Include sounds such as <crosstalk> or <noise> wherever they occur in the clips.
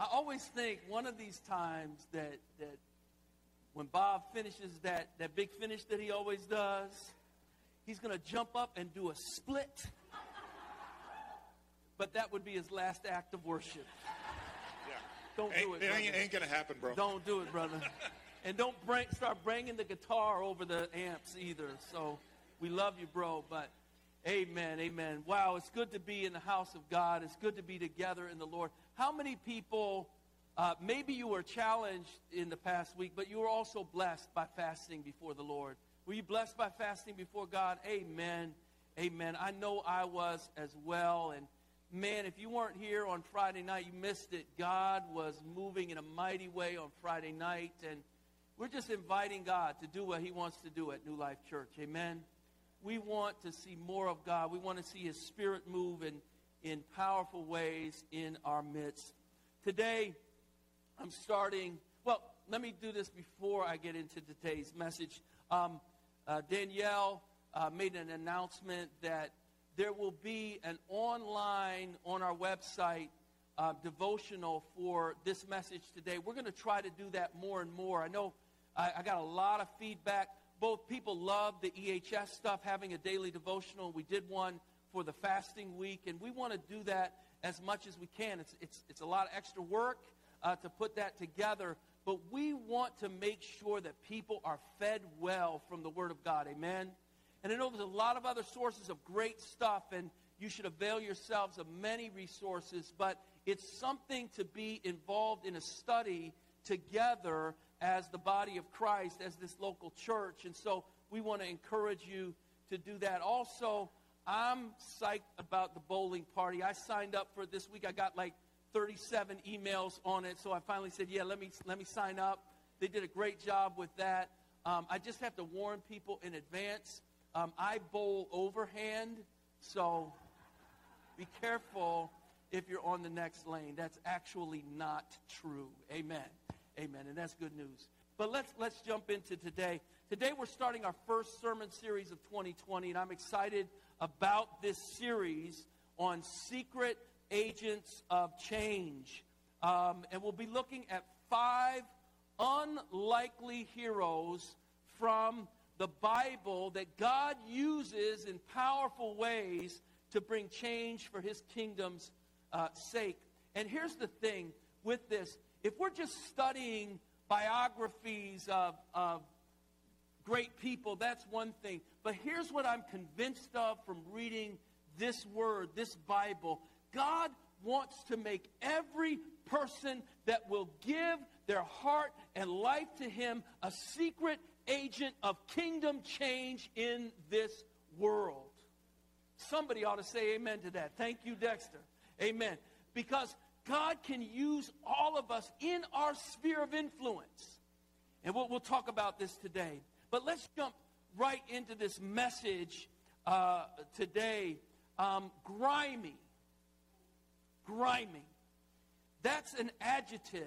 I always think one of these times that, that when Bob finishes that, that big finish that he always does, he's going to jump up and do a split. But that would be his last act of worship. Yeah. Don't ain't, do it, It ain't, ain't gonna happen, bro. Don't do it, brother. and don't bring, start bringing the guitar over the amps either. So we love you, bro. But amen, amen. Wow, it's good to be in the house of God. It's good to be together in the Lord. How many people, uh, maybe you were challenged in the past week, but you were also blessed by fasting before the Lord? Were you blessed by fasting before God? Amen. Amen. I know I was as well. And man, if you weren't here on Friday night, you missed it. God was moving in a mighty way on Friday night. And we're just inviting God to do what he wants to do at New Life Church. Amen. We want to see more of God. We want to see his spirit move in, in powerful ways in our midst. Today, I'm starting, well, let me do this before I get into today's message. Um, uh, Danielle uh, made an announcement that there will be an online on our website uh, devotional for this message today. We're going to try to do that more and more. I know I, I got a lot of feedback. Both people love the EHS stuff, having a daily devotional. We did one for the fasting week, and we want to do that as much as we can. It's, it's, it's a lot of extra work uh, to put that together, but we want to make sure that people are fed well from the Word of God. Amen? And I know there's a lot of other sources of great stuff, and you should avail yourselves of many resources, but it's something to be involved in a study together as the body of Christ, as this local church. And so we want to encourage you to do that. Also, I'm psyched about the bowling party. I signed up for it this week. I got like 37 emails on it, so I finally said, "Yeah, let me let me sign up." They did a great job with that. Um, I just have to warn people in advance. Um, I bowl overhand, so be careful if you're on the next lane. That's actually not true. Amen. Amen. And that's good news. But let's let's jump into today. Today we're starting our first sermon series of 2020, and I'm excited about this series on secret agents of change. Um, and we'll be looking at five unlikely heroes from the Bible that God uses in powerful ways to bring change for his kingdom's uh, sake. And here's the thing with this if we're just studying biographies of, of great people, that's one thing. But here's what I'm convinced of from reading this word, this Bible God wants to make every person that will give their heart and life to Him a secret agent of kingdom change in this world. Somebody ought to say amen to that. Thank you, Dexter. Amen. Because God can use all of us in our sphere of influence. And we'll, we'll talk about this today. But let's jump right into this message uh, today. Um, grimy. Grimy. That's an adjective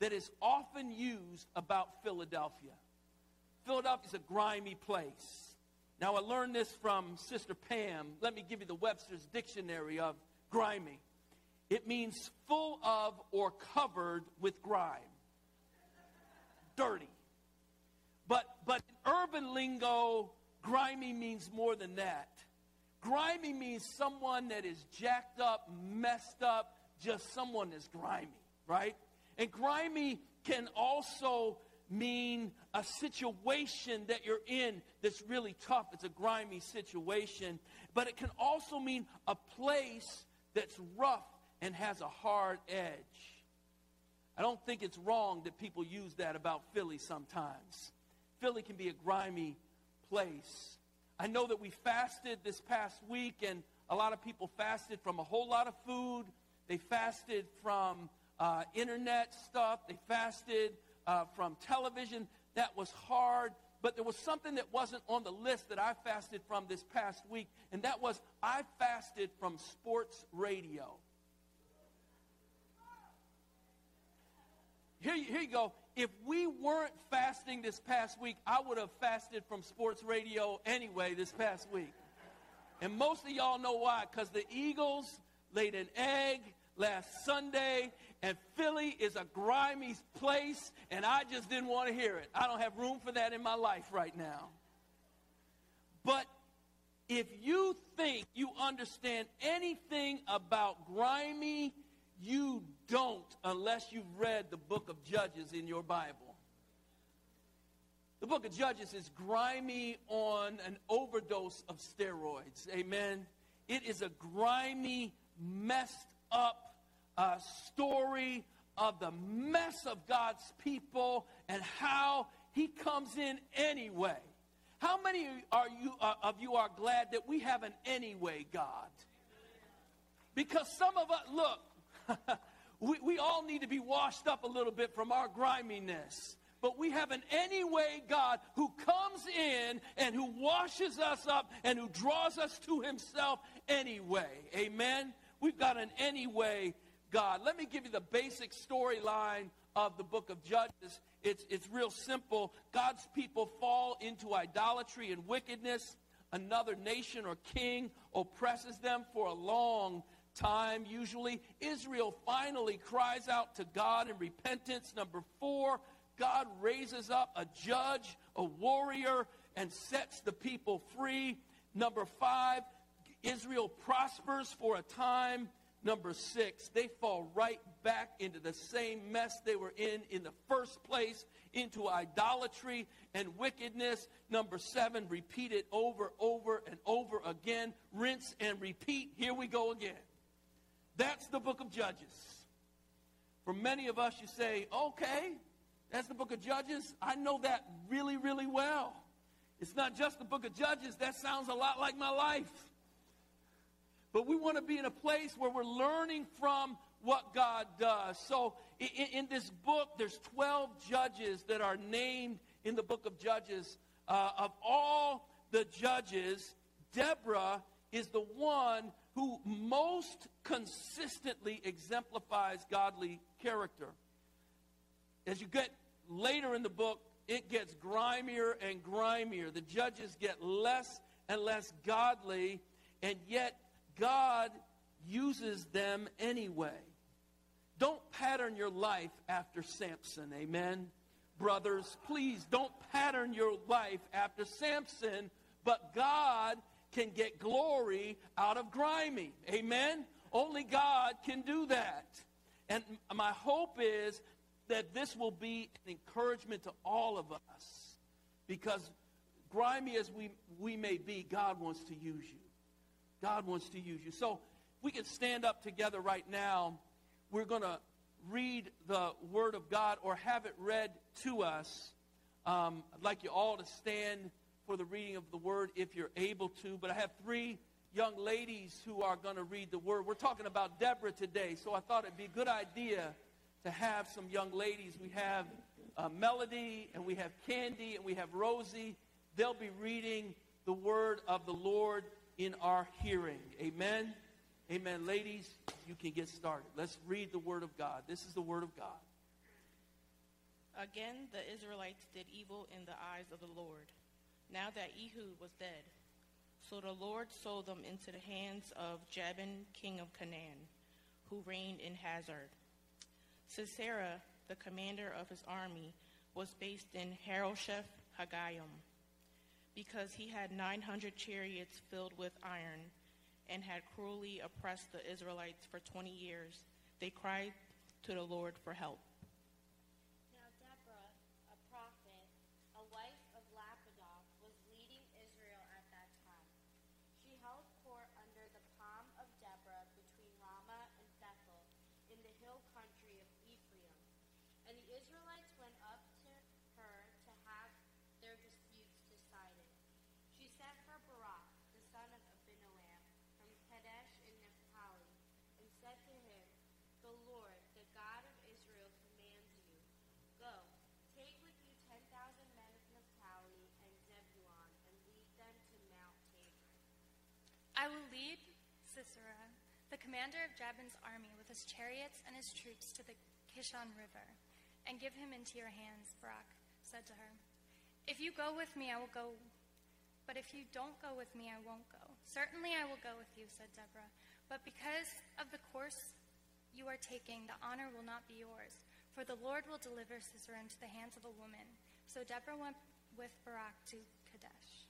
that is often used about Philadelphia. Philadelphia is a grimy place. Now, I learned this from Sister Pam. Let me give you the Webster's Dictionary of grimy. It means full of or covered with grime, dirty. But, but in urban lingo, grimy means more than that. Grimy means someone that is jacked up, messed up, just someone that's grimy, right? And grimy can also mean a situation that you're in that's really tough. It's a grimy situation. But it can also mean a place that's rough and has a hard edge. I don't think it's wrong that people use that about Philly sometimes. Philly can be a grimy place. I know that we fasted this past week, and a lot of people fasted from a whole lot of food. They fasted from uh, internet stuff. They fasted uh, from television. That was hard. But there was something that wasn't on the list that I fasted from this past week, and that was I fasted from sports radio. Here, here you go. If we weren't fasting this past week, I would have fasted from sports radio anyway this past week. And most of y'all know why. Because the Eagles laid an egg last Sunday, And Philly is a grimy place, and I just didn't want to hear it. I don't have room for that in my life right now. But if you think you understand anything about grimy, you don't unless you've read the book of Judges in your Bible. The book of Judges is grimy on an overdose of steroids. Amen. It is a grimy, messed up uh, story of the mess of God's people and how he comes in anyway. How many are you, uh, of you are glad that we have an anyway God? Because some of us, look, <laughs> we, we all need to be washed up a little bit from our griminess. But we have an anyway God who comes in and who washes us up and who draws us to himself anyway. Amen? We've got an anyway God. Let me give you the basic storyline of the book of Judges. It's, it's real simple. God's people fall into idolatry and wickedness. Another nation or king oppresses them for a long time, usually. Israel finally cries out to God in repentance. Number four, God raises up a judge, a warrior, and sets the people free. Number five, Israel prospers for a time. Number six, they fall right back into the same mess they were in in the first place, into idolatry and wickedness. Number seven, repeat it over, over, and over again. Rinse and repeat. Here we go again. That's the book of Judges. For many of us, you say, okay, that's the book of Judges. I know that really, really well. It's not just the book of Judges, that sounds a lot like my life. But we want to be in a place where we're learning from what God does. So in, in this book, there's 12 judges that are named in the book of Judges. Uh, of all the judges, Deborah is the one who most consistently exemplifies godly character. As you get later in the book, it gets grimier and grimier. The judges get less and less godly, and yet God uses them anyway. Don't pattern your life after Samson, amen? Brothers, please don't pattern your life after Samson, but God can get glory out of grimy, amen? Only God can do that. And my hope is that this will be an encouragement to all of us because grimy as we, we may be, God wants to use you. God wants to use you. So if we can stand up together right now. We're going to read the Word of God or have it read to us. Um, I'd like you all to stand for the reading of the Word if you're able to. But I have three young ladies who are going to read the Word. We're talking about Deborah today, so I thought it'd be a good idea to have some young ladies. We have uh, Melody, and we have Candy, and we have Rosie. They'll be reading the Word of the Lord in our hearing. Amen. Amen. Ladies, you can get started. Let's read the Word of God. This is the Word of God. Again, the Israelites did evil in the eyes of the Lord, now that Ehud was dead. So the Lord sold them into the hands of Jabin, king of Canaan, who reigned in Hazor. Sisera, the commander of his army, was based in Harosheth Hagoyim because he had 900 chariots filled with iron and had cruelly oppressed the Israelites for 20 years. They cried to the Lord for help. Now Deborah, a prophet, a wife of Lapidoth, was leading Israel at that time. She held court under the palm of Deborah between Ramah and Bethel in the hill country of Ephraim. And the Israelites went up to her to have their disputes decided. She sent for Barak, the son of Abinoam, from Kadesh in Naphtali, and said to him, The Lord, the God of Israel, commands you, Go, take with you ten thousand men of Naphtali and Zebulun, and lead them to Mount Tabor. I will lead Sisera, the commander of Jabin's army, with his chariots and his troops to the Kishon River, and give him into your hands, Barak said to her. If you go with me, I will go. But if you don't go with me, I won't go. Certainly I will go with you, said Deborah. But because of the course you are taking, the honor will not be yours. For the Lord will deliver Sisera into the hands of a woman. So Deborah went with Barak to Kadesh.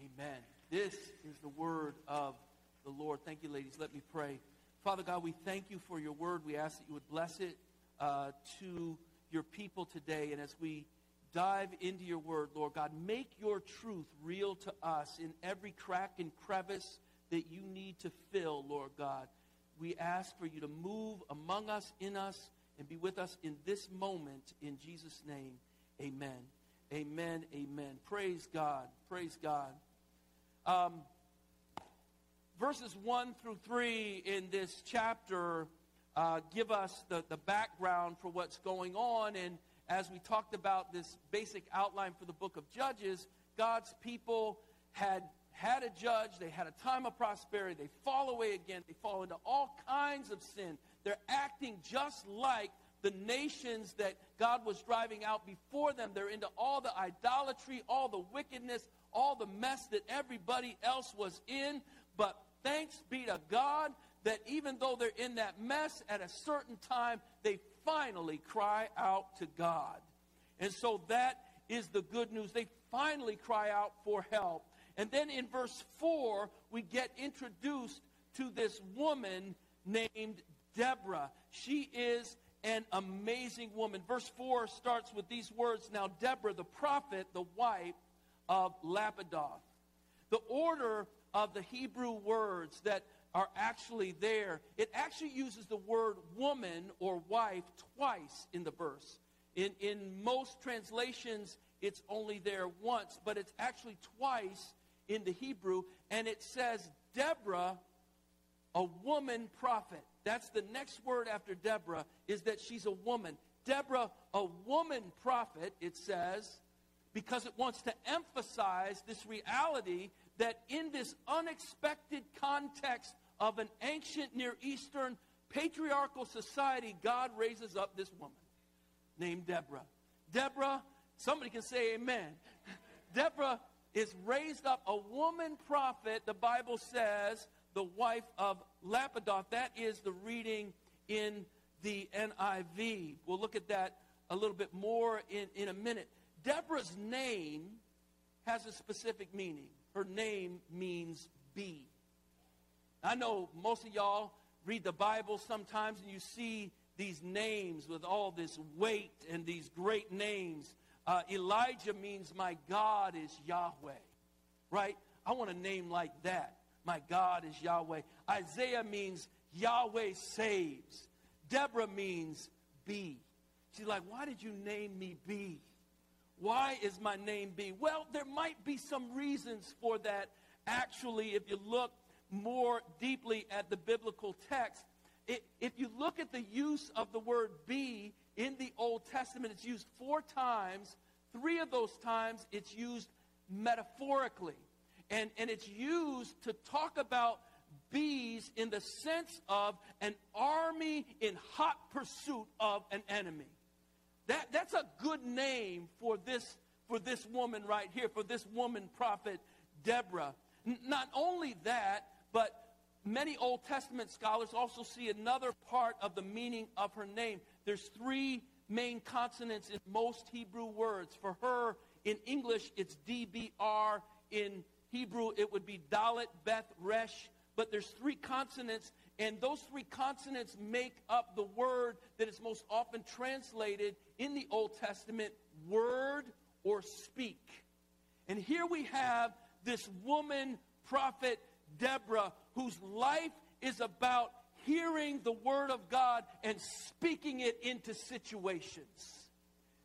Amen. This is the word of the Lord. Thank you, ladies. Let me pray. Father God, we thank you for your word. We ask that you would bless it uh, to your people today. And as we dive into your word, Lord God, make your truth real to us in every crack and crevice that you need to fill, Lord God. We ask for you to move among us, in us, and be with us in this moment. In Jesus' name, amen. Amen. Amen. Praise God. Praise God. Um, verses 1 through 3 in this chapter uh, give us the, the background for what's going on. And as we talked about this basic outline for the book of Judges, God's people had had a judge, they had a time of prosperity, they fall away again, they fall into all kinds of sin. They're acting just like the nations that God was driving out before them. They're into all the idolatry, all the wickedness, all the mess that everybody else was in. But thanks be to God that even though they're in that mess, at a certain time, they finally cry out to God. And so that is the good news. They finally cry out for help. And then in verse 4, we get introduced to this woman named Deborah. She is an amazing woman. Verse 4 starts with these words Now, Deborah, the prophet, the wife of Lapidoth. The order of the Hebrew words that are actually there, it actually uses the word woman or wife twice in the verse. In, in most translations, it's only there once, but it's actually twice in the Hebrew, and it says Deborah, a woman prophet. That's the next word after Deborah, is that she's a woman. Deborah, a woman prophet, it says, because it wants to emphasize this reality that in this unexpected context of an ancient Near Eastern patriarchal society, God raises up this woman named Deborah. Deborah, somebody can say amen. <laughs> Deborah is raised up a woman prophet, the Bible says, the wife of Lapidoth. That is the reading in the NIV. We'll look at that a little bit more in, in a minute. Deborah's name has a specific meaning. Her name means bee. I know most of y'all read the Bible sometimes and you see these names with all this weight and these great names. Uh, Elijah means my God is Yahweh, right? I want a name like that. My God is Yahweh. Isaiah means Yahweh saves. Deborah means bee. She's like, why did you name me bee? Why is my name bee? Well, there might be some reasons for that. Actually, if you look more deeply at the biblical text, it, if you look at the use of the word bee in the Old Testament, it's used four times. Three of those times it's used metaphorically. And, and it's used to talk about bees in the sense of an army in hot pursuit of an enemy. That, that's a good name for this, for this woman right here, for this woman prophet, Deborah. N- not only that, but many Old Testament scholars also see another part of the meaning of her name. There's three main consonants in most Hebrew words. For her, in English, it's DBR. In Hebrew, it would be Dalet, Beth, Resh. But there's three consonants, and those three consonants make up the word that is most often translated in the Old Testament word or speak. And here we have this woman prophet, Deborah, whose life is about hearing the word of God and speaking it into situations.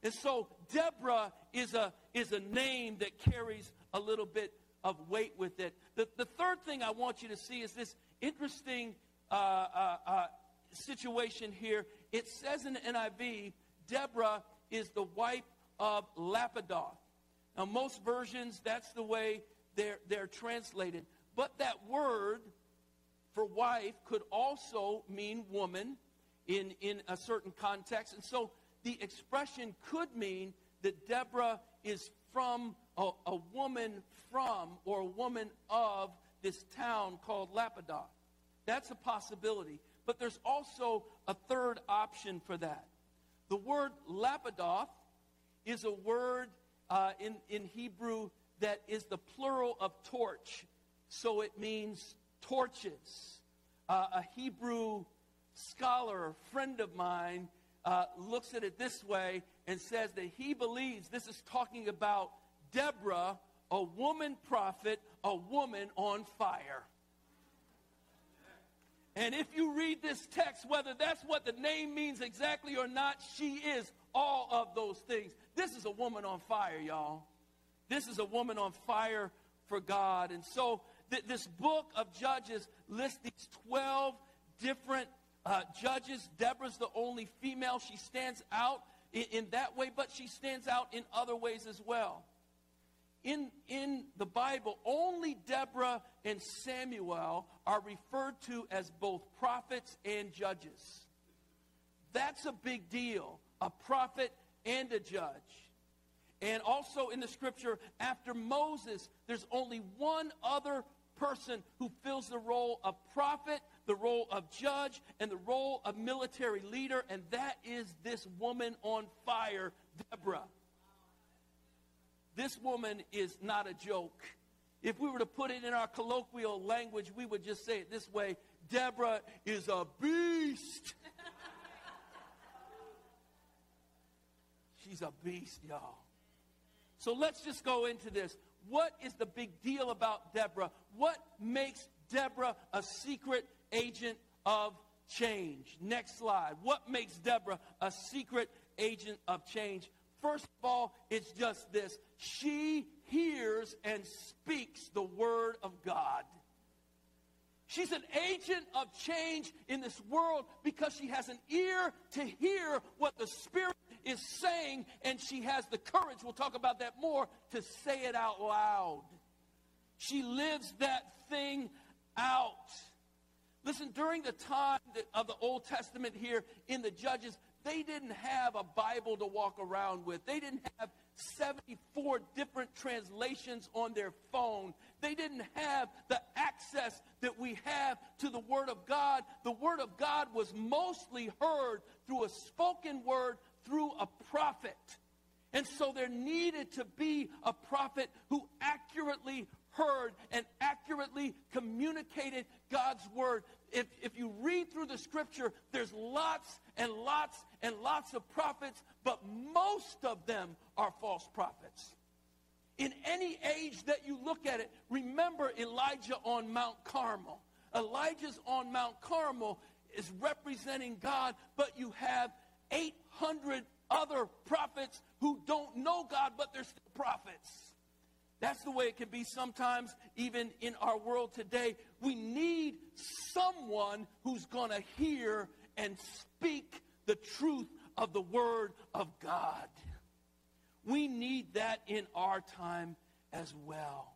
And so Deborah is a, is a name that carries a little bit of weight with it. The, the third thing I want you to see is this interesting uh, uh, uh, situation here. It says in the NIV, Deborah is the wife of Lapidoth. Now, most versions, that's the way they're, they're translated. But that word for wife could also mean woman in, in a certain context. And so the expression could mean that Deborah is from a, a woman from or a woman of this town called Lapidoth. That's a possibility. but there's also a third option for that. The word lapidoth is a word uh, in, in Hebrew that is the plural of torch. So it means torches. Uh, a Hebrew scholar, friend of mine, uh, looks at it this way and says that he believes this is talking about Deborah, a woman prophet, a woman on fire. And if you read this text, whether that's what the name means exactly or not, she is all of those things. This is a woman on fire, y'all. This is a woman on fire for God. And so th- this book of Judges lists these 12 different uh, judges. Deborah's the only female. She stands out in, in that way, but she stands out in other ways as well. In, in the Bible, only Deborah and Samuel are referred to as both prophets and judges. That's a big deal, a prophet and a judge. And also in the scripture, after Moses, there's only one other person who fills the role of prophet, the role of judge, and the role of military leader, and that is this woman on fire, Deborah. This woman is not a joke. If we were to put it in our colloquial language, we would just say it this way Deborah is a beast. <laughs> She's a beast, y'all. So let's just go into this. What is the big deal about Deborah? What makes Deborah a secret agent of change? Next slide. What makes Deborah a secret agent of change? First of all, it's just this she hears and speaks the word of God. She's an agent of change in this world because she has an ear to hear what the Spirit is saying, and she has the courage, we'll talk about that more, to say it out loud. She lives that thing out. Listen, during the time of the Old Testament here in the Judges, they didn't have a Bible to walk around with. They didn't have 74 different translations on their phone. They didn't have the access that we have to the Word of God. The Word of God was mostly heard through a spoken word through a prophet. And so there needed to be a prophet who accurately heard and accurately communicated God's word. If, if you read through the scripture, there's lots and lots and lots of prophets, but most of them are false prophets. In any age that you look at it, remember Elijah on Mount Carmel. Elijah's on Mount Carmel is representing God, but you have 800 other prophets who don't know God, but they're still prophets. That's the way it can be sometimes, even in our world today. We need someone who's going to hear and speak the truth of the Word of God. We need that in our time as well.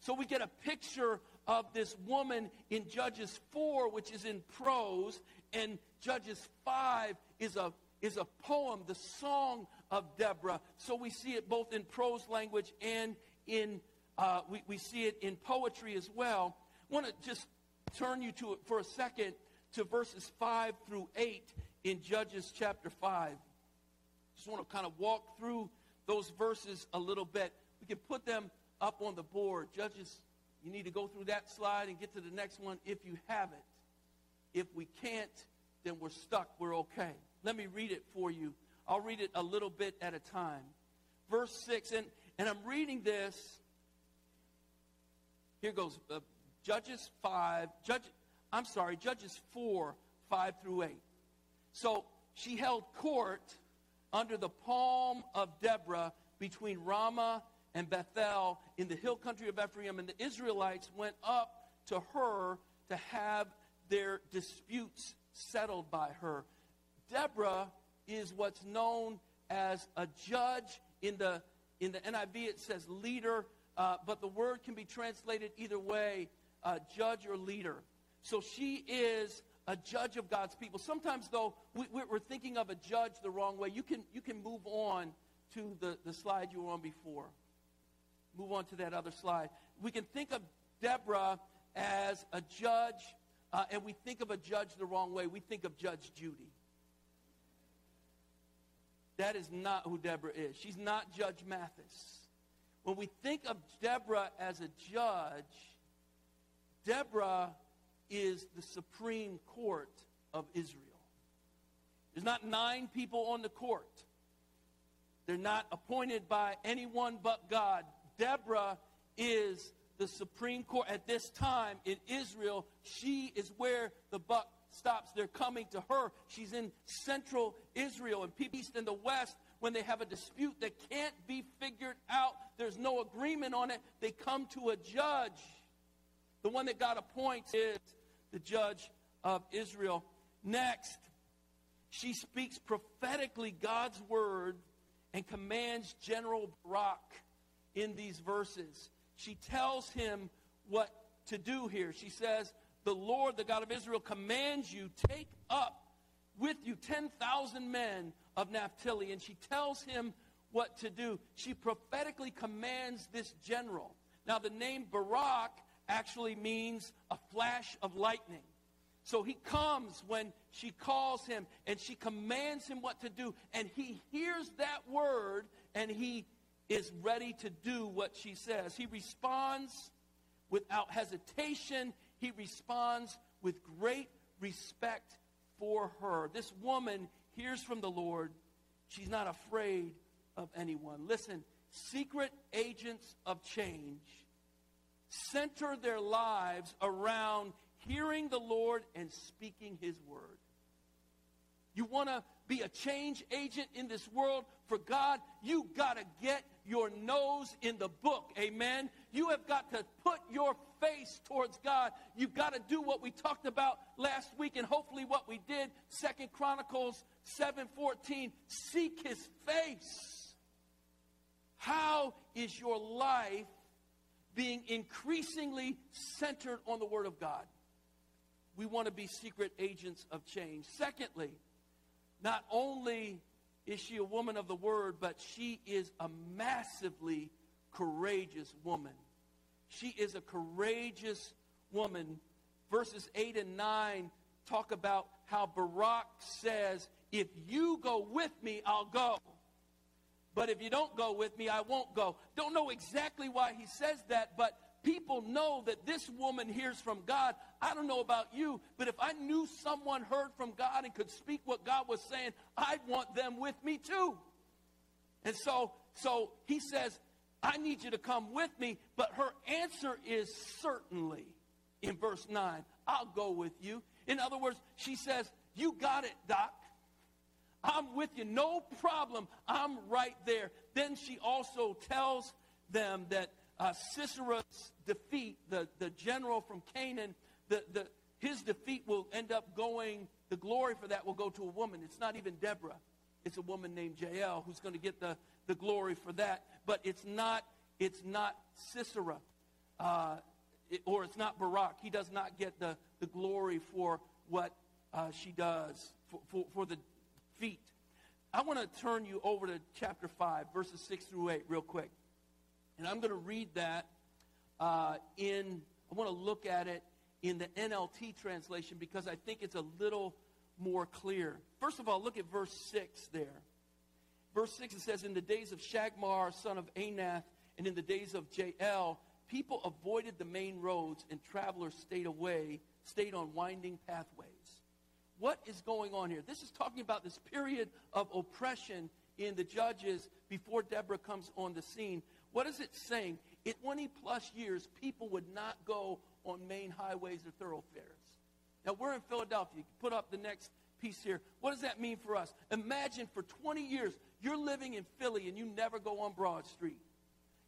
So we get a picture of this woman in Judges 4, which is in prose, and Judges 5 is a, is a poem, the song of Deborah. So we see it both in prose language and in, uh, we, we see it in poetry as well. I want to just turn you to it for a second to verses 5 through 8 in Judges chapter 5. Just want to kind of walk through those verses a little bit. We can put them up on the board. Judges, you need to go through that slide and get to the next one if you haven't. If we can't, then we're stuck. We're okay. Let me read it for you. I'll read it a little bit at a time. Verse 6, and, and I'm reading this. Here goes. Uh, Judges 5, Judge, I'm sorry, Judges 4, 5 through 8. So she held court under the palm of Deborah between Ramah and Bethel in the hill country of Ephraim, and the Israelites went up to her to have their disputes settled by her. Deborah is what's known as a judge in the in the NIV. It says leader, uh, but the word can be translated either way, uh, judge or leader. So she is a judge of God's people. Sometimes, though, we, are thinking of a judge the wrong way. You can, you can move on to the, the slide you were on before. Move on to that other slide. We can think of Deborah as a judge uh, and we think of a judge the wrong way. We think of Judge Judy. That is not who Deborah is. She's not Judge Mathis. When we think of Deborah as a judge, Deborah is the Supreme Court of Israel. There's not nine people on the court. They're not appointed by anyone but God. Deborah is the Supreme Court. At this time in Israel, she is where the buck stops. They're coming to her. She's in central Israel. And people east and the west, when they have a dispute that can't be figured out, there's no agreement on it, they come to a judge. The one that God appoints is the judge of Israel. Next, she speaks prophetically God's word and commands General Barak in these verses. She tells him what to do here. She says, The Lord, the God of Israel, commands you, take up with you 10,000 men of Naphtali. And she tells him what to do. She prophetically commands this general. Now, the name Barak actually means a flash of lightning. So he comes when she calls him and she commands him what to do. And he hears that word and he is ready to do what she says. He responds without hesitation, he responds with great respect for her. This woman hears from the Lord. She's not afraid of anyone. Listen, secret agents of change center their lives around hearing the Lord and speaking his word. You want to be a change agent in this world for God? You got to get your nose in the book. Amen. You have got to put your face towards God. You've got to do what we talked about last week and hopefully what we did. Second Chronicles 7:14. Seek his face. How is your life being increasingly centered on the word of God? We want to be secret agents of change. Secondly, not only is she a woman of the word, but she is a massively courageous woman. She is a courageous woman. Verses 8 and 9 talk about how Barak says, If you go with me, I'll go. But if you don't go with me, I won't go. Don't know exactly why he says that, but people know that this woman hears from God. I don't know about you, but if I knew someone heard from God and could speak what God was saying, I'd want them with me too. And so, so he says, I need you to come with me, but her answer is certainly in verse 9. I'll go with you. In other words, she says, You got it, Doc. I'm with you. No problem. I'm right there. Then she also tells them that uh, Sisera's defeat, the, the general from Canaan, the, the, his defeat will end up going, the glory for that will go to a woman. It's not even Deborah. It's a woman named Jael who's going to get the, the glory for that. But it's not, it's not Sisera. Uh, it, or it's not Barak. He does not get the, the glory for what uh, she does, for, for, for the feat. I want to turn you over to chapter 5, verses 6 through 8, real quick. And I'm going to read that uh, in, I want to look at it in the NLT translation because I think it's a little more clear. First of all, look at verse 6 there. Verse 6 it says, In the days of Shamgar, son of Anath, and in the days of Jael, people avoided the main roads and travelers stayed away, stayed on winding pathways. What is going on here? This is talking about this period of oppression in the judges before Deborah comes on the scene. What is it saying? In 20 plus years, people would not go on main highways or thoroughfares. Now, we're in Philadelphia. you Put up the next piece here. What does that mean for us? Imagine for 20 years, you're living in Philly and you never go on Broad Street.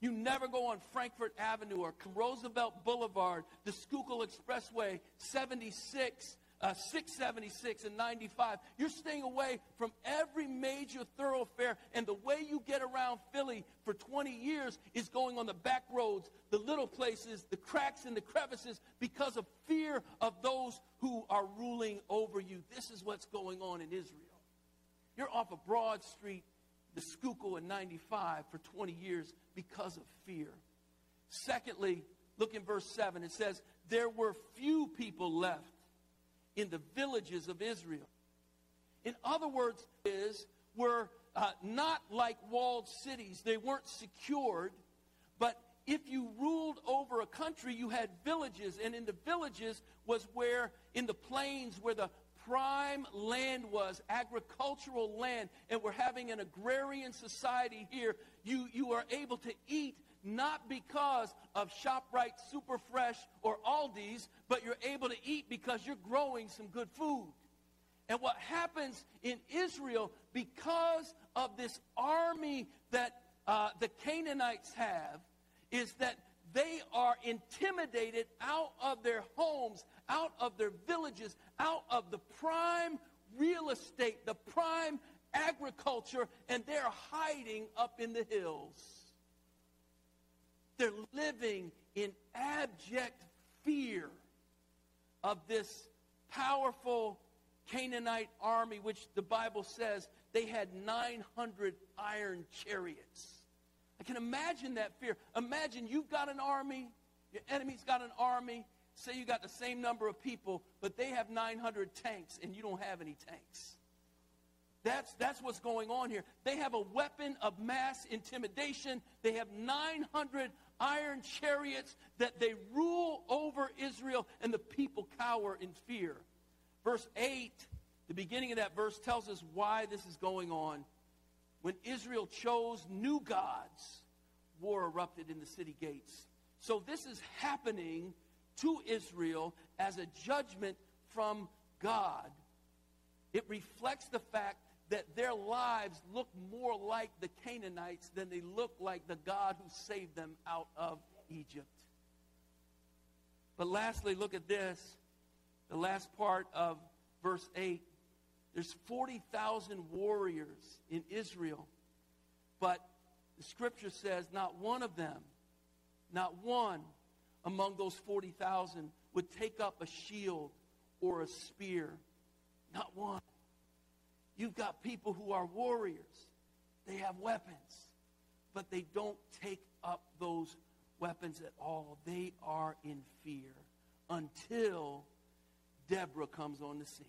You never go on Frankford Avenue or Roosevelt Boulevard, the Schuylkill Expressway, 76 uh, 676 and 95. You're staying away from every major thoroughfare, and the way you get around Philly for 20 years is going on the back roads, the little places, the cracks and the crevices, because of fear of those who are ruling over you. This is what's going on in Israel. You're off of Broad Street, the Schuylkill and 95 for 20 years because of fear. Secondly, look in verse 7. It says, There were few people left in the villages of Israel. In other words, is were uh, not like walled cities. They weren't secured, but if you ruled over a country, you had villages, and in the villages was where, in the plains, where the prime land was, agricultural land, and we're having an agrarian society here, you, you are able to eat not because of ShopRite, Superfresh, or Aldi's, but you're able to eat because you're growing some good food. And what happens in Israel, because of this army that uh, the Canaanites have, is that they are intimidated out of their homes, out of their villages, out of the prime real estate, the prime agriculture, and they're hiding up in the hills. They're living in abject fear of this powerful Canaanite army, which the Bible says they had 900 iron chariots. I can imagine that fear. Imagine you've got an army, your enemy's got an army. Say you got the same number of people, but they have 900 tanks and you don't have any tanks. That's, that's what's going on here. They have a weapon of mass intimidation. They have 900 iron chariots that they rule over Israel, and the people cower in fear. Verse 8, the beginning of that verse tells us why this is going on. When Israel chose new gods, war erupted in the city gates. So this is happening to Israel as a judgment from God. It reflects the fact that their lives look more like the Canaanites than they look like the God who saved them out of Egypt. But lastly, look at this. The last part of verse 8. There's 40,000 warriors in Israel, but the scripture says not one of them, not one among those 40,000 would take up a shield or a spear. Not one. You've got people who are warriors. They have weapons, but they don't take up those weapons at all. They are in fear until Deborah comes on the scene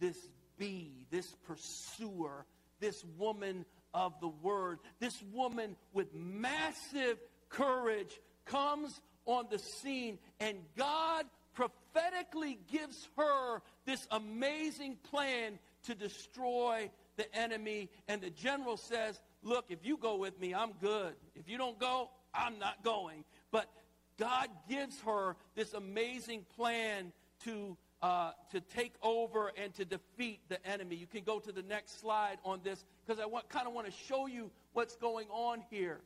this bee, this pursuer, this woman of the word, this woman with massive courage comes on the scene, and God prophetically gives her this amazing plan to destroy the enemy. And the general says, Look, if you go with me, I'm good. If you don't go, I'm not going. But God gives her this amazing plan to uh, to take over and to defeat the enemy. You can go to the next slide on this because I kind of want to show you what's going on here.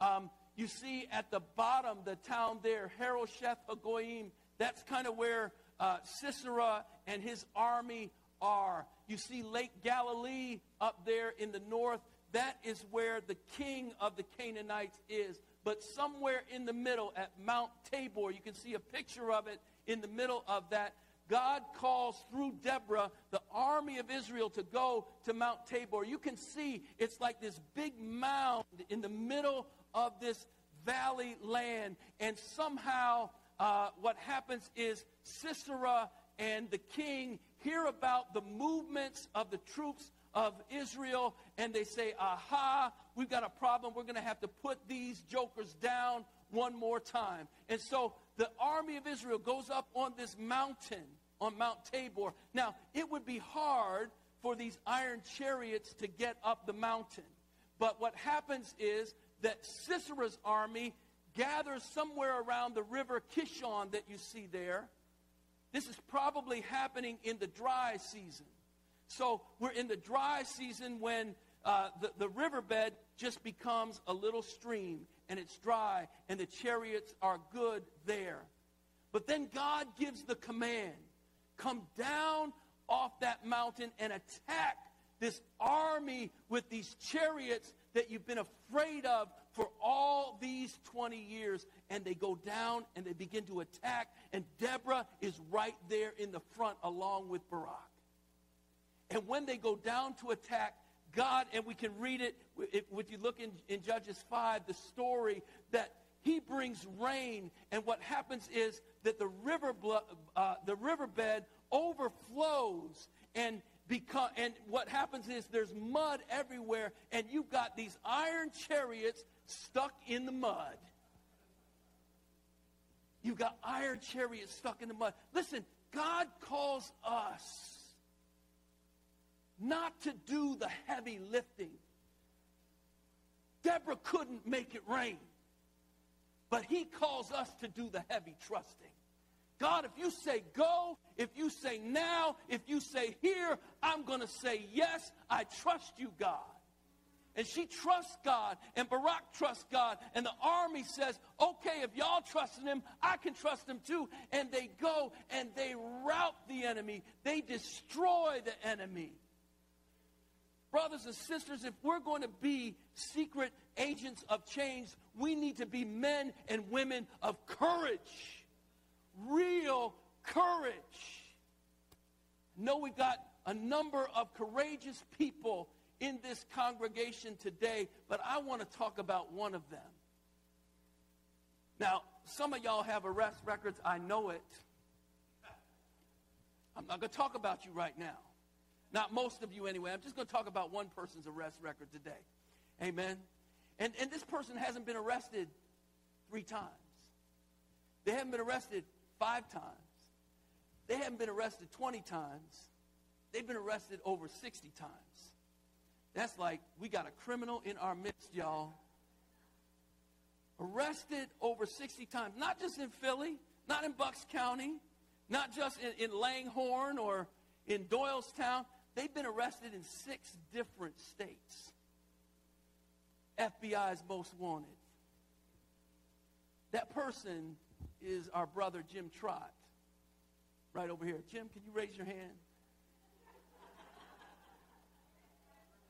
Um, you see at the bottom, the town there, Harosheth Hagoyim, that's kind of where uh, Sisera and his army are. You see Lake Galilee up there in the north. That is where the king of the Canaanites is. But somewhere in the middle at Mount Tabor, you can see a picture of it in the middle of that. God calls through Deborah the army of Israel to go to Mount Tabor. You can see it's like this big mound in the middle of this valley land. And somehow, uh, what happens is Sisera and the king hear about the movements of the troops of Israel, and they say, Aha, we've got a problem. We're going to have to put these jokers down one more time. And so the army of Israel goes up on this mountain, on Mount Tabor. Now, it would be hard for these iron chariots to get up the mountain. But what happens is that Sisera's army gathers somewhere around the river Kishon that you see there. This is probably happening in the dry season. So we're in the dry season when uh, the, the riverbed just becomes a little stream and it's dry and the chariots are good there. But then God gives the command come down off that mountain and attack this army with these chariots that you've been afraid of for all these 20 years. And they go down and they begin to attack. And Deborah is right there in the front along with Barak. And when they go down to attack, God, and we can read it if you look in, in Judges 5, the story that he brings rain, and what happens is that the river, uh, the riverbed overflows, and because, and what happens is there's mud everywhere, and you've got these iron chariots stuck in the mud. You've got iron chariots stuck in the mud. Listen, God calls us not to do the heavy lifting. Deborah couldn't make it rain, but he calls us to do the heavy trusting. God, if you say go, if you say now, if you say here, I'm going to say yes. I trust you, God. And she trusts God, and Barak trusts God, and the army says, okay, if y'all trust in him, I can trust him too. And they go and they rout the enemy, they destroy the enemy. Brothers and sisters, if we're going to be secret agents of change, we need to be men and women of courage real courage. know we've got a number of courageous people in this congregation today, but I want to talk about one of them. Now, some of y'all have arrest records. I know it. I'm not going to talk about you right now. Not most of you anyway. I'm just going to talk about one person's arrest record today. Amen. And, and this person hasn't been arrested three times. They haven't been arrested five times. They haven't been arrested 20 times. They've been arrested over 60 times. That's like we got a criminal in our midst, y'all. Arrested over 60 times. Not just in Philly, not in Bucks County, not just in, in Langhorne or in Doylestown. They've been arrested in six different states. FBI's most wanted. That person is our brother Jim Trot, right over here. Jim, can you raise your hand?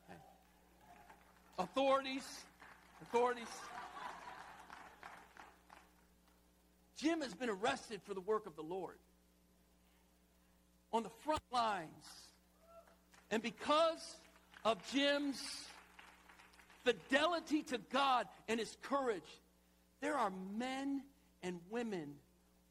Okay. Authorities, authorities. Jim has been arrested for the work of the Lord on the front lines. And because of Jim's fidelity to God and his courage, there are men and women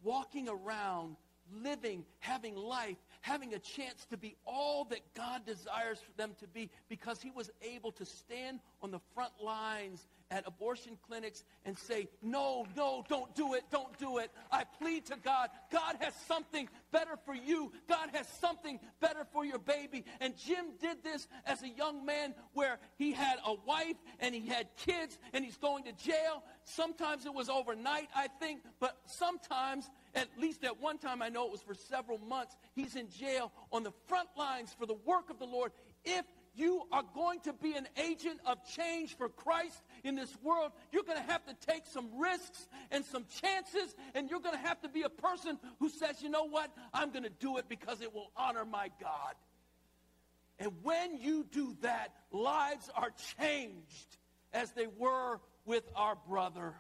walking around, living, having life, having a chance to be all that God desires for them to be because he was able to stand on the front lines at abortion clinics and say, No, no, don't do it, don't do it. I plead to God. God has something better for you. God has something better for your baby. And Jim did this as a young man where he had a wife and he had kids and he's going to jail. Sometimes it was overnight, I think, but sometimes, at least at one time, I know it was for several months, he's in jail on the front lines for the work of the Lord. If you are going to be an agent of change for Christ in this world, you're going to have to take some risks and some chances, and you're going to have to be a person who says, you know what? I'm going to do it because it will honor my God. And when you do that, lives are changed as they were with our brother.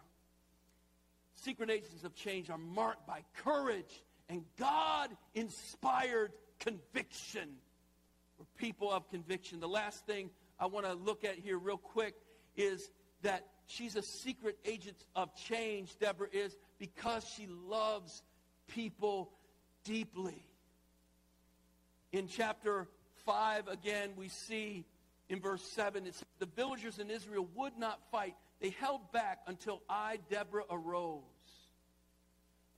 Secret agents of change are marked by courage and God inspired conviction. We're people of conviction. The last thing I want to look at here, real quick, is that she's a secret agent of change, Deborah is, because she loves people deeply. In chapter 5, again, we see in verse 7, it says, The villagers in Israel would not fight. They held back until I, Deborah, arose.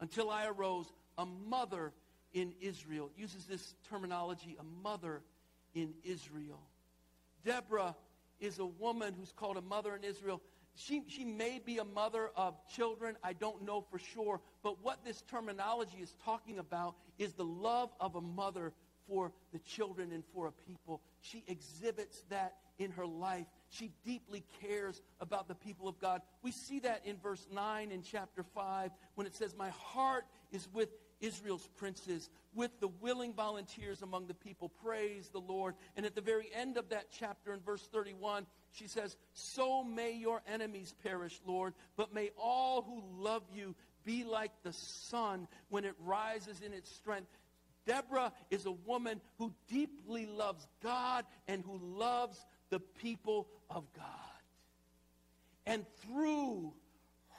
Until I arose, a mother in Israel. It uses this terminology, a mother in Israel. Deborah is a woman who's called a mother in Israel. She, she may be a mother of children. I don't know for sure. But what this terminology is talking about is the love of a mother for the children and for a people. She exhibits that in her life. She deeply cares about the people of God. We see that in verse 9 in chapter 5 when it says, My heart is with Israel's princes, with the willing volunteers among the people. Praise the Lord. And at the very end of that chapter, in verse 31, she says, So may your enemies perish, Lord, but may all who love you be like the sun when it rises in its strength. Deborah is a woman who deeply loves God and who loves the people of God. And through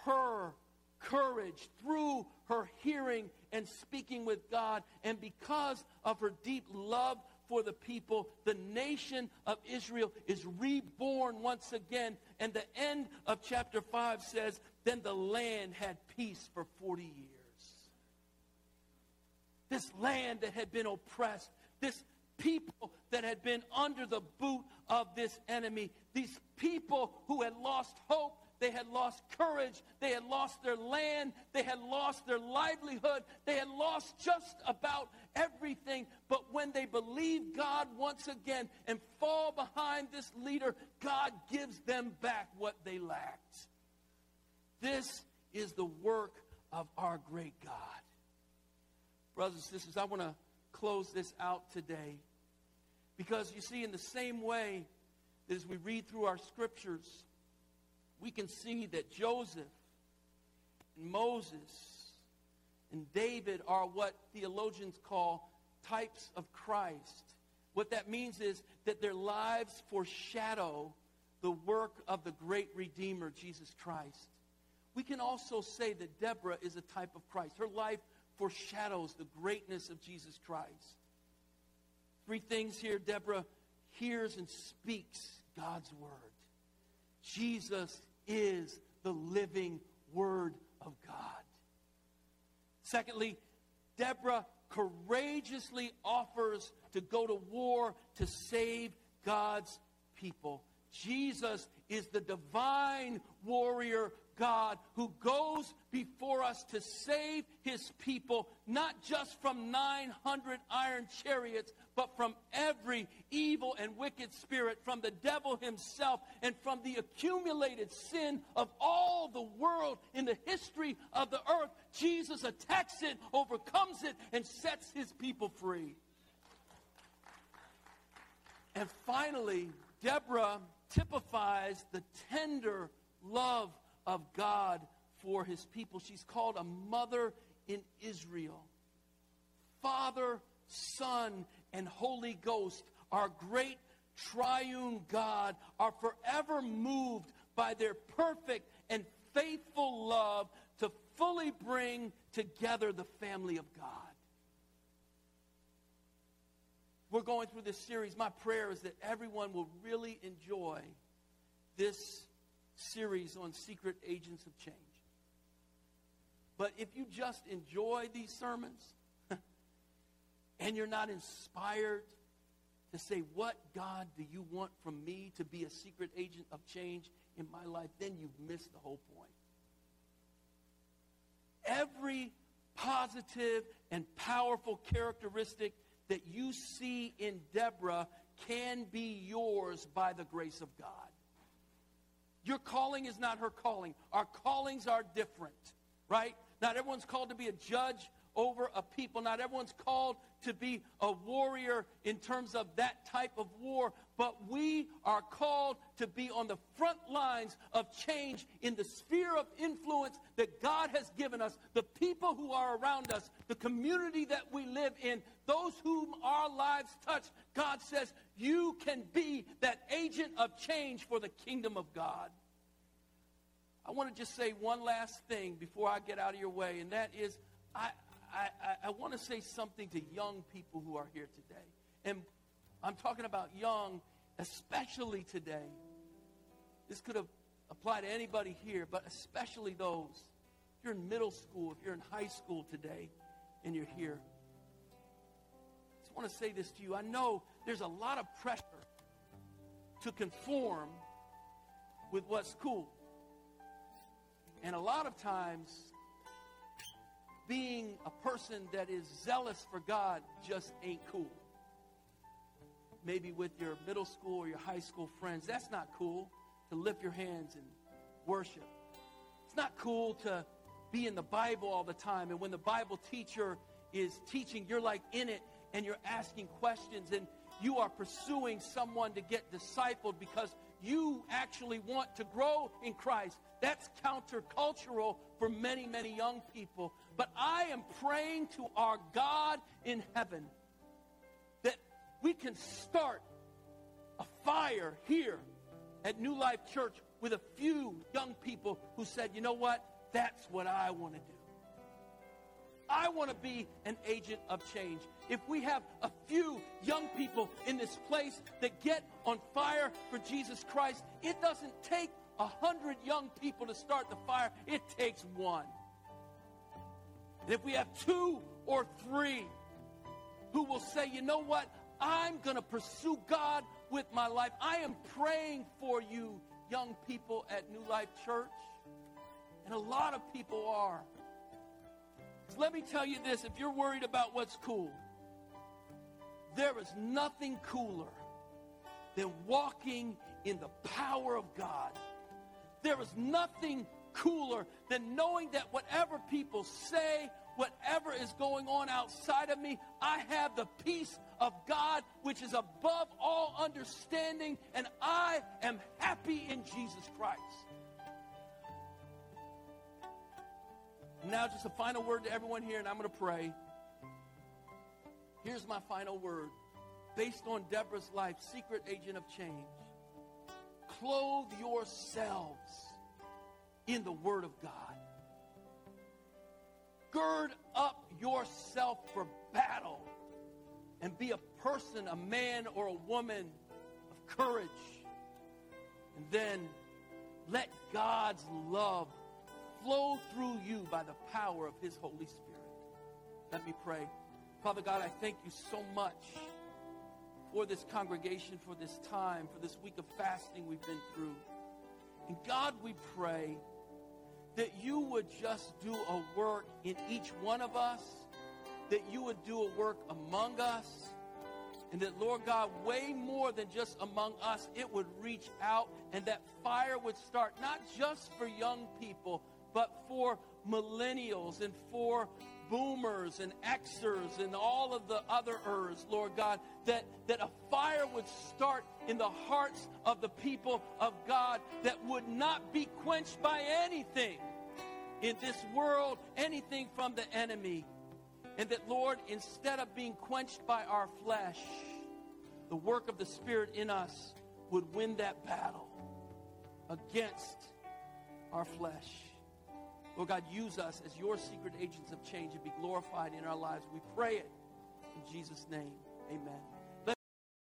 her courage, through her hearing and speaking with God, and because of her deep love for the people, the nation of Israel is reborn once again. And the end of chapter 5 says, Then the land had peace for 40 years. This land that had been oppressed, this people that had been under the boot of this enemy, these people who had lost hope, they had lost courage, they had lost their land, they had lost their livelihood, they had lost just about everything. But when they believe God once again and fall behind this leader, God gives them back what they lacked. This is the work of our great God. Brothers and sisters, I want to close this out today because you see, in the same way that as we read through our scriptures, we can see that Joseph and Moses and David are what theologians call types of Christ. What that means is that their lives foreshadow the work of the great Redeemer, Jesus Christ. We can also say that Deborah is a type of Christ. Her life foreshadows the greatness of Jesus Christ. Three things here Deborah hears and speaks God's word. Jesus is the living word of God. Secondly, Deborah courageously offers to go to war to save God's people. Jesus is the divine warrior God who goes before us to save his people, not just from 900 iron chariots, but from every evil and wicked spirit, from the devil himself, and from the accumulated sin of all the world in the history of the earth. Jesus attacks it, overcomes it, and sets his people free. And finally, Deborah typifies the tender love of God for his people. She's called a mother in Israel. Father, Son, and Holy Ghost, our great triune God, are forever moved by their perfect and faithful love to fully bring together the family of God. We're going through this series. My prayer is that everyone will really enjoy this series on secret agents of change. But if you just enjoy these sermons <laughs> and you're not inspired to say, What God do you want from me to be a secret agent of change in my life? then you've missed the whole point. Every positive and powerful characteristic that you see in Deborah can be yours by the grace of God. Your calling is not her calling. Our callings are different, right? Not everyone's called to be a judge over a people. Not everyone's called to be a warrior in terms of that type of war, but we are called to be on the front lines of change in the sphere of influence that God has given us, the people who are around us, the community that we live in, those whom our lives touch. God says, You can be agent of change for the kingdom of God. I want to just say one last thing before I get out of your way, and that is I, I, I want to say something to young people who are here today. And I'm talking about young, especially today. This could have applied to anybody here, but especially those. If you're in middle school, if you're in high school today, and you're here. I just want to say this to you. I know there's a lot of pressure to conform with what's cool. And a lot of times, being a person that is zealous for God just ain't cool. Maybe with your middle school or your high school friends, that's not cool to lift your hands and worship. It's not cool to be in the Bible all the time. And when the Bible teacher is teaching, you're like in it and you're asking questions and you are pursuing someone to get discipled because you actually want to grow in Christ. That's countercultural for many, many young people. But I am praying to our God in heaven that we can start a fire here at New Life Church with a few young people who said, you know what? That's what I want to do. I want to be an agent of change. If we have a few young people in this place that get on fire for Jesus Christ, it doesn't take a hundred young people to start the fire. It takes one. And if we have two or three who will say, you know what? I'm going to pursue God with my life. I am praying for you, young people at New Life Church. And a lot of people are. Let me tell you this if you're worried about what's cool, there is nothing cooler than walking in the power of God. There is nothing cooler than knowing that whatever people say, whatever is going on outside of me, I have the peace of God which is above all understanding, and I am happy in Jesus Christ. Now, just a final word to everyone here, and I'm going to pray. Here's my final word. Based on Deborah's life, secret agent of change. Clothe yourselves in the Word of God. Gird up yourself for battle and be a person, a man or a woman of courage. And then let God's love flow through you by the power of His Holy Spirit. Let me pray. Father God, I thank you so much for this congregation, for this time, for this week of fasting we've been through. And God, we pray that you would just do a work in each one of us, that you would do a work among us, and that, Lord God, way more than just among us, it would reach out and that fire would start not just for young people, but for millennials and for boomers and Xers and all of the other ers, Lord God, that, that a fire would start in the hearts of the people of God that would not be quenched by anything in this world, anything from the enemy. And that, Lord, instead of being quenched by our flesh, the work of the Spirit in us would win that battle against our flesh. Lord God, use us as your secret agents of change and be glorified in our lives. We pray it in Jesus' name. Amen.